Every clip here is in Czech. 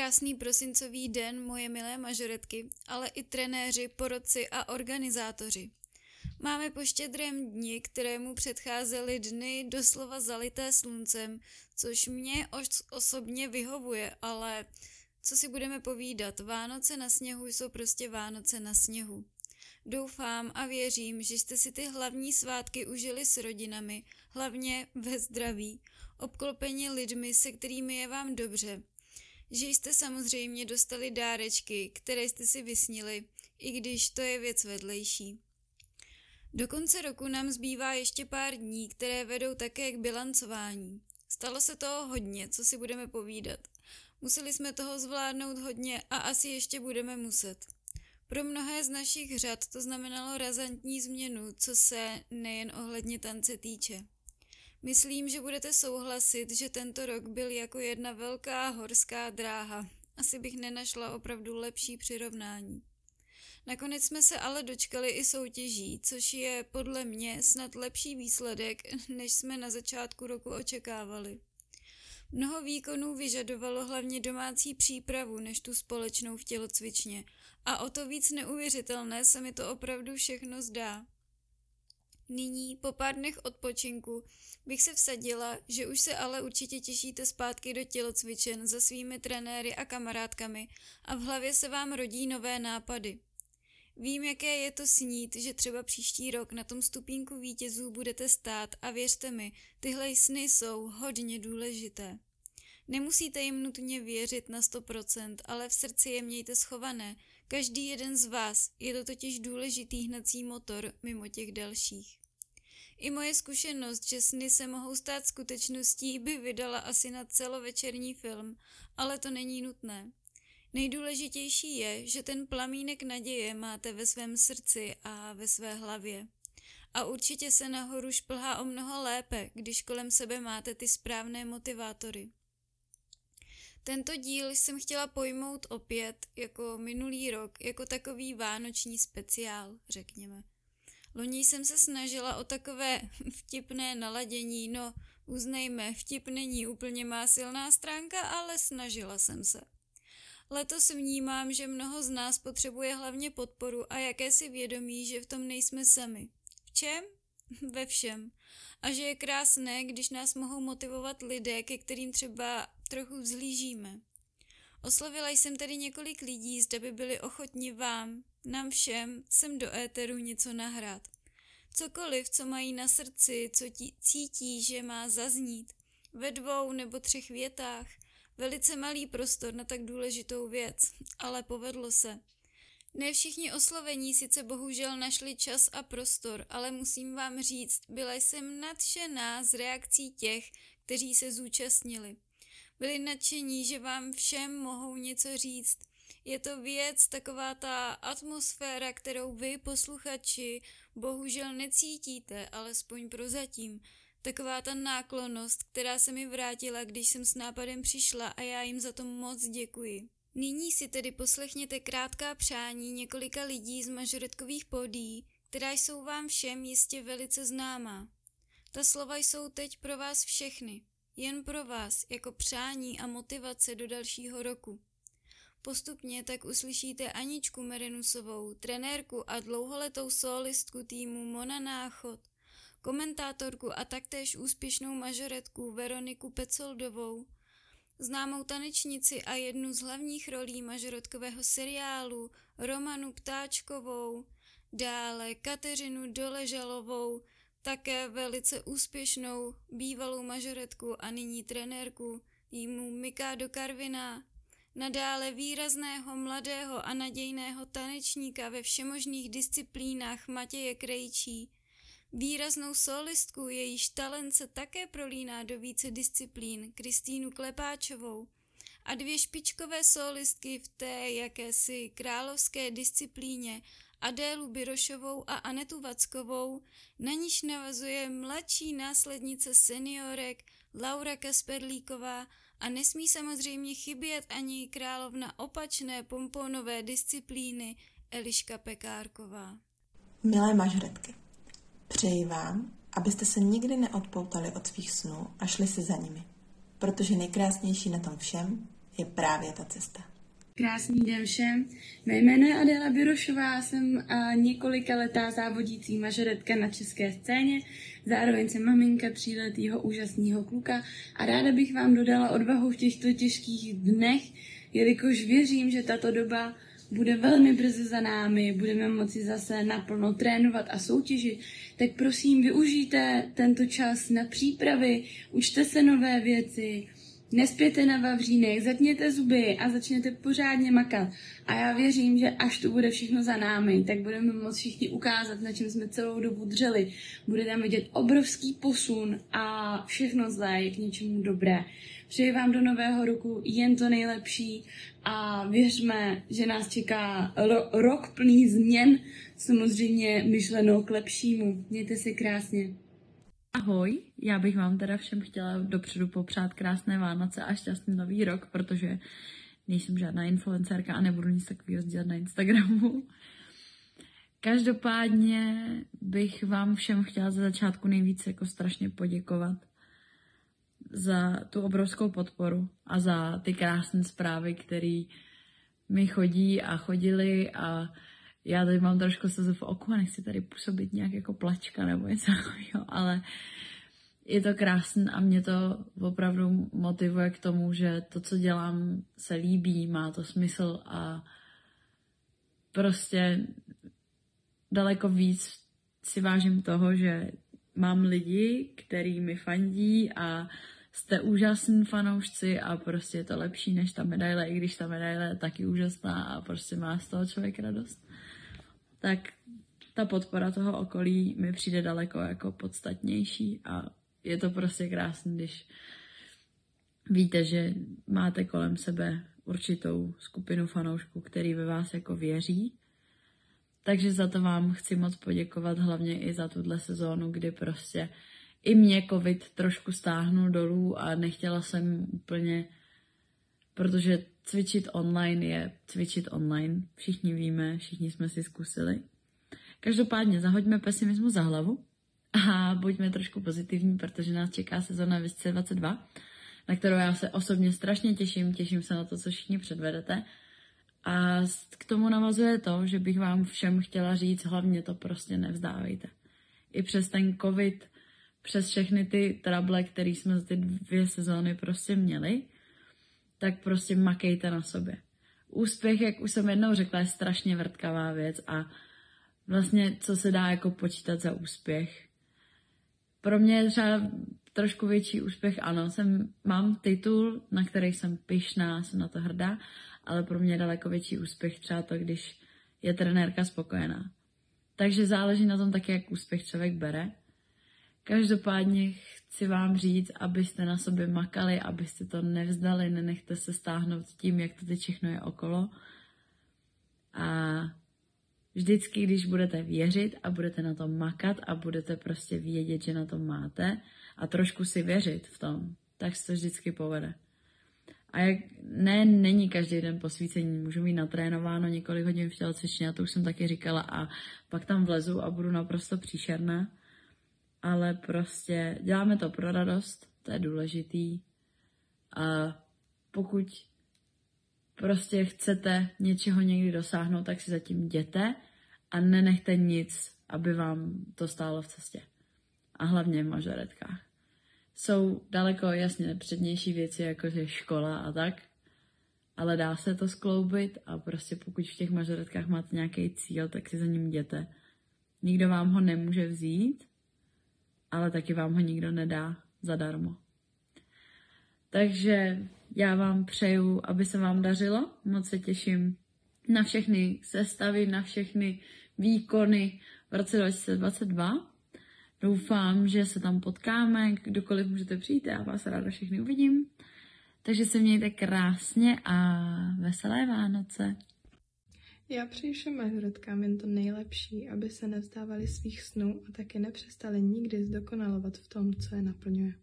krásný prosincový den, moje milé mažoretky, ale i trenéři, porodci a organizátoři. Máme po štědrém dni, kterému předcházely dny doslova zalité sluncem, což mě osobně vyhovuje, ale co si budeme povídat, Vánoce na sněhu jsou prostě Vánoce na sněhu. Doufám a věřím, že jste si ty hlavní svátky užili s rodinami, hlavně ve zdraví, obklopeni lidmi, se kterými je vám dobře. Že jste samozřejmě dostali dárečky, které jste si vysnili, i když to je věc vedlejší. Do konce roku nám zbývá ještě pár dní, které vedou také k bilancování. Stalo se toho hodně, co si budeme povídat. Museli jsme toho zvládnout hodně a asi ještě budeme muset. Pro mnohé z našich řad to znamenalo razantní změnu, co se nejen ohledně tance týče. Myslím, že budete souhlasit, že tento rok byl jako jedna velká horská dráha. Asi bych nenašla opravdu lepší přirovnání. Nakonec jsme se ale dočkali i soutěží, což je podle mě snad lepší výsledek, než jsme na začátku roku očekávali. Mnoho výkonů vyžadovalo hlavně domácí přípravu než tu společnou v tělocvičně a o to víc neuvěřitelné se mi to opravdu všechno zdá. Nyní, po pár dnech odpočinku, bych se vsadila, že už se ale určitě těšíte zpátky do tělocvičen za svými trenéry a kamarádkami a v hlavě se vám rodí nové nápady. Vím, jaké je to snít, že třeba příští rok na tom stupínku vítězů budete stát a věřte mi, tyhle sny jsou hodně důležité. Nemusíte jim nutně věřit na 100%, ale v srdci je mějte schované. Každý jeden z vás je to totiž důležitý hnací motor mimo těch dalších. I moje zkušenost, že sny se mohou stát skutečností, by vydala asi na celovečerní film, ale to není nutné. Nejdůležitější je, že ten plamínek naděje máte ve svém srdci a ve své hlavě. A určitě se nahoru šplhá o mnoho lépe, když kolem sebe máte ty správné motivátory. Tento díl jsem chtěla pojmout opět, jako minulý rok, jako takový vánoční speciál, řekněme. Loni jsem se snažila o takové vtipné naladění, no uznejme, vtip není úplně má silná stránka, ale snažila jsem se. Letos vnímám, že mnoho z nás potřebuje hlavně podporu a jakési vědomí, že v tom nejsme sami. V čem? Ve všem. A že je krásné, když nás mohou motivovat lidé, ke kterým třeba trochu vzlížíme. Oslovila jsem tedy několik lidí, zda by byli ochotni vám, nám všem, sem do éteru něco nahrát. Cokoliv, co mají na srdci, co tí, cítí, že má zaznít. Ve dvou nebo třech větách – Velice malý prostor na tak důležitou věc, ale povedlo se. Ne všichni oslovení sice bohužel našli čas a prostor, ale musím vám říct, byla jsem nadšená z reakcí těch, kteří se zúčastnili. Byli nadšení, že vám všem mohou něco říct. Je to věc, taková ta atmosféra, kterou vy, posluchači, bohužel necítíte, alespoň prozatím. Taková ta náklonost, která se mi vrátila, když jsem s nápadem přišla a já jim za to moc děkuji. Nyní si tedy poslechněte krátká přání několika lidí z mažoretkových pódií, která jsou vám všem jistě velice známá. Ta slova jsou teď pro vás všechny, jen pro vás, jako přání a motivace do dalšího roku. Postupně tak uslyšíte Aničku Merenusovou, trenérku a dlouholetou solistku týmu Mona Náchod, komentátorku a taktéž úspěšnou mažoretku Veroniku Pecoldovou, známou tanečnici a jednu z hlavních rolí mažoretkového seriálu Romanu Ptáčkovou, dále Kateřinu Doležalovou, také velice úspěšnou bývalou mažoretku a nyní trenérku týmu Mikádo Karvina, nadále výrazného mladého a nadějného tanečníka ve všemožných disciplínách Matěje Krejčí, Výraznou solistku, jejíž talent se také prolíná do více disciplín, Kristýnu Klepáčovou. A dvě špičkové solistky v té jakési královské disciplíně Adélu Birošovou a Anetu Vackovou, na níž navazuje mladší následnice seniorek Laura Kasperlíková a nesmí samozřejmě chybět ani královna opačné pomponové disciplíny Eliška Pekárková. Milé mažretky, Přeji vám, abyste se nikdy neodpoutali od svých snů a šli si za nimi, protože nejkrásnější na tom všem je právě ta cesta. Krásný den všem. Mé jméno je Adela Birošová, jsem několika letá závodící mažoretka na české scéně, zároveň jsem maminka tříletýho úžasného kluka a ráda bych vám dodala odvahu v těchto těžkých dnech, jelikož věřím, že tato doba bude velmi brzy za námi, budeme moci zase naplno trénovat a soutěžit, tak prosím využijte tento čas na přípravy, učte se nové věci, Nespěte na vavřínek, zatněte zuby a začněte pořádně makat. A já věřím, že až to bude všechno za námi, tak budeme moct všichni ukázat, na čem jsme celou dobu dřeli. Bude tam vidět obrovský posun a všechno zlé je k něčemu dobré. Přeji vám do nového roku jen to nejlepší a věřme, že nás čeká ro- rok plný změn, samozřejmě myšleno k lepšímu. Mějte se krásně. Ahoj, já bych vám teda všem chtěla dopředu popřát krásné Vánoce a šťastný nový rok, protože nejsem žádná influencerka a nebudu nic takového sdílet na Instagramu. Každopádně bych vám všem chtěla za začátku nejvíce jako strašně poděkovat za tu obrovskou podporu a za ty krásné zprávy, které mi chodí a chodili a já tady mám trošku slzu v oku a nechci tady působit nějak jako plačka nebo něco takového, ale je to krásné a mě to opravdu motivuje k tomu, že to, co dělám, se líbí, má to smysl a prostě daleko víc si vážím toho, že mám lidi, který mi fandí a jste úžasní fanoušci a prostě je to lepší než ta medaile, i když ta medaile je taky úžasná a prostě má z toho člověk radost tak ta podpora toho okolí mi přijde daleko jako podstatnější a je to prostě krásné, když víte, že máte kolem sebe určitou skupinu fanoušků, který ve vás jako věří. Takže za to vám chci moc poděkovat, hlavně i za tuhle sezónu, kdy prostě i mě covid trošku stáhnul dolů a nechtěla jsem úplně, protože cvičit online je cvičit online. Všichni víme, všichni jsme si zkusili. Každopádně zahoďme pesimismu za hlavu a buďme trošku pozitivní, protože nás čeká sezona 2022, na kterou já se osobně strašně těším, těším se na to, co všichni předvedete. A k tomu navazuje to, že bych vám všem chtěla říct, hlavně to prostě nevzdávejte. I přes ten covid, přes všechny ty trable, které jsme za ty dvě sezóny prostě měli, tak prostě makejte na sobě. Úspěch, jak už jsem jednou řekla, je strašně vrtkavá věc a vlastně co se dá jako počítat za úspěch. Pro mě je třeba trošku větší úspěch, ano, jsem, mám titul, na který jsem pyšná, jsem na to hrdá, ale pro mě je daleko větší úspěch třeba to, když je trenérka spokojená. Takže záleží na tom taky, jak úspěch člověk bere. Každopádně chci vám říct, abyste na sobě makali, abyste to nevzdali, nenechte se stáhnout tím, jak to teď všechno je okolo. A vždycky, když budete věřit a budete na to makat a budete prostě vědět, že na to máte a trošku si věřit v tom, tak se to vždycky povede. A jak ne, není každý den posvícení, můžu mít natrénováno několik hodin v tělocvičně, a to už jsem taky říkala, a pak tam vlezu a budu naprosto příšerná ale prostě děláme to pro radost, to je důležitý. A pokud prostě chcete něčeho někdy dosáhnout, tak si zatím jděte a nenechte nic, aby vám to stálo v cestě. A hlavně v mažoretkách. Jsou daleko jasně přednější věci, jako je škola a tak, ale dá se to skloubit a prostě pokud v těch mažoretkách máte nějaký cíl, tak si za ním jděte. Nikdo vám ho nemůže vzít ale taky vám ho nikdo nedá zadarmo. Takže já vám přeju, aby se vám dařilo. Moc se těším na všechny sestavy, na všechny výkony v roce 2022. Doufám, že se tam potkáme, kdokoliv můžete přijít, já vás ráda všechny uvidím. Takže se mějte krásně a veselé Vánoce. Já přeji všem majoretkám jen to nejlepší, aby se nevzdávali svých snů a taky nepřestali nikdy zdokonalovat v tom, co je naplňuje.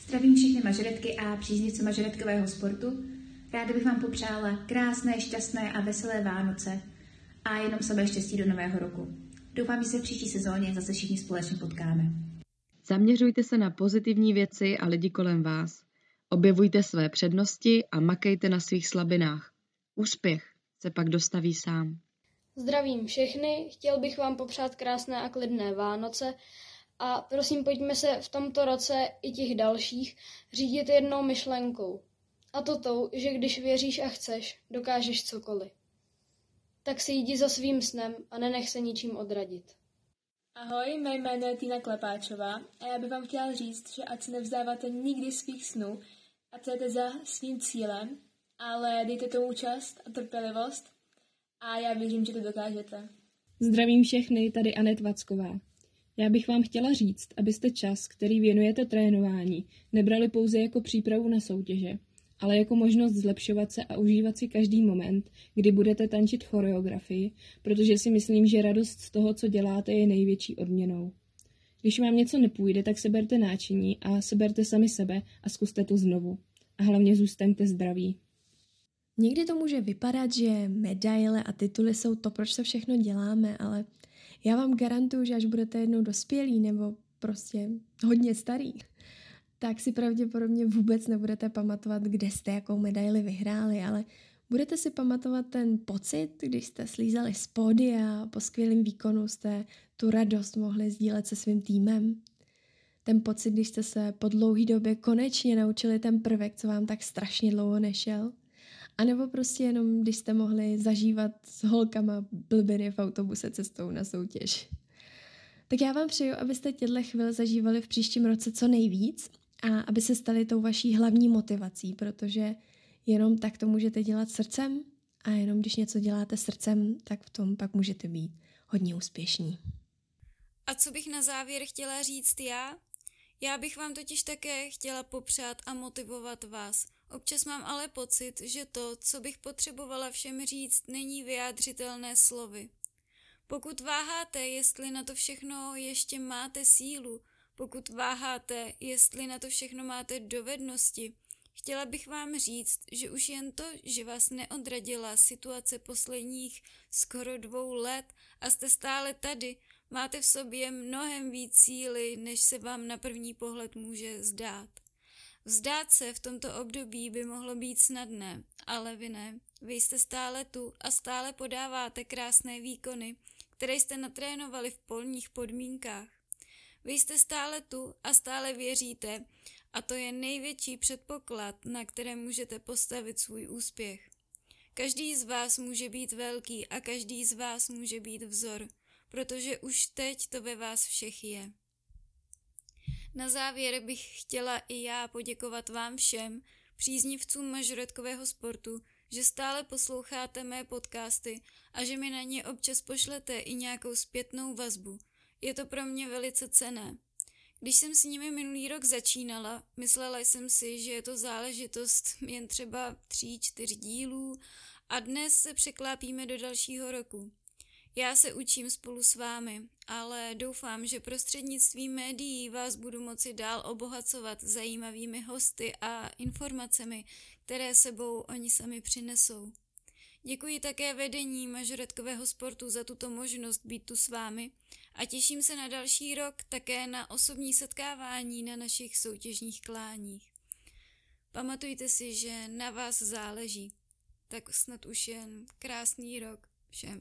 Zdravím všechny mažoretky a příznivce mažoretkového sportu. Ráda bych vám popřála krásné, šťastné a veselé Vánoce a jenom sebe štěstí do nového roku. Doufám, že se v příští sezóně zase všichni společně potkáme. Zaměřujte se na pozitivní věci a lidi kolem vás Objevujte své přednosti a makejte na svých slabinách. Úspěch se pak dostaví sám. Zdravím všechny, chtěl bych vám popřát krásné a klidné Vánoce a prosím pojďme se v tomto roce i těch dalších řídit jednou myšlenkou. A to tou, že když věříš a chceš, dokážeš cokoliv. Tak si jdi za svým snem a nenech se ničím odradit. Ahoj, mé jméno je Týna Klepáčová a já bych vám chtěla říct, že ať se nevzdáváte nikdy svých snů a jdete za svým cílem, ale dejte tomu čas a trpělivost a já věřím, že to dokážete. Zdravím všechny, tady Anet Vacková. Já bych vám chtěla říct, abyste čas, který věnujete trénování, nebrali pouze jako přípravu na soutěže, ale jako možnost zlepšovat se a užívat si každý moment, kdy budete tančit choreografii, protože si myslím, že radost z toho, co děláte, je největší odměnou. Když vám něco nepůjde, tak seberte náčiní a seberte sami sebe a zkuste to znovu. A hlavně zůstaňte zdraví. Někdy to může vypadat, že medaile a tituly jsou to, proč se všechno děláme, ale já vám garantuju, že až budete jednou dospělí nebo prostě hodně starý, tak si pravděpodobně vůbec nebudete pamatovat, kde jste jakou medaili vyhráli, ale budete si pamatovat ten pocit, když jste slízali z a po skvělém výkonu jste tu radost mohli sdílet se svým týmem. Ten pocit, když jste se po dlouhé době konečně naučili ten prvek, co vám tak strašně dlouho nešel. A nebo prostě jenom, když jste mohli zažívat s holkama blbiny v autobuse cestou na soutěž. Tak já vám přeju, abyste těchto chvil zažívali v příštím roce co nejvíc a aby se stali tou vaší hlavní motivací, protože jenom tak to můžete dělat srdcem a jenom když něco děláte srdcem, tak v tom pak můžete být hodně úspěšní. A co bych na závěr chtěla říct já? Já bych vám totiž také chtěla popřát a motivovat vás. Občas mám ale pocit, že to, co bych potřebovala všem říct, není vyjádřitelné slovy. Pokud váháte, jestli na to všechno ještě máte sílu, pokud váháte, jestli na to všechno máte dovednosti, chtěla bych vám říct, že už jen to, že vás neodradila situace posledních skoro dvou let a jste stále tady, máte v sobě mnohem víc síly, než se vám na první pohled může zdát. Vzdát se v tomto období by mohlo být snadné, ale vy ne. Vy jste stále tu a stále podáváte krásné výkony, které jste natrénovali v polních podmínkách. Vy jste stále tu a stále věříte a to je největší předpoklad, na kterém můžete postavit svůj úspěch. Každý z vás může být velký a každý z vás může být vzor, protože už teď to ve vás všech je. Na závěr bych chtěla i já poděkovat vám všem, příznivcům mažoretkového sportu, že stále posloucháte mé podcasty a že mi na ně občas pošlete i nějakou zpětnou vazbu – je to pro mě velice cené. Když jsem s nimi minulý rok začínala, myslela jsem si, že je to záležitost jen třeba tří, čtyř dílů a dnes se překlápíme do dalšího roku. Já se učím spolu s vámi, ale doufám, že prostřednictvím médií vás budu moci dál obohacovat zajímavými hosty a informacemi, které sebou oni sami přinesou. Děkuji také vedení mažoretkového sportu za tuto možnost být tu s vámi a těším se na další rok také na osobní setkávání na našich soutěžních kláních. Pamatujte si, že na vás záleží. Tak snad už jen krásný rok všem.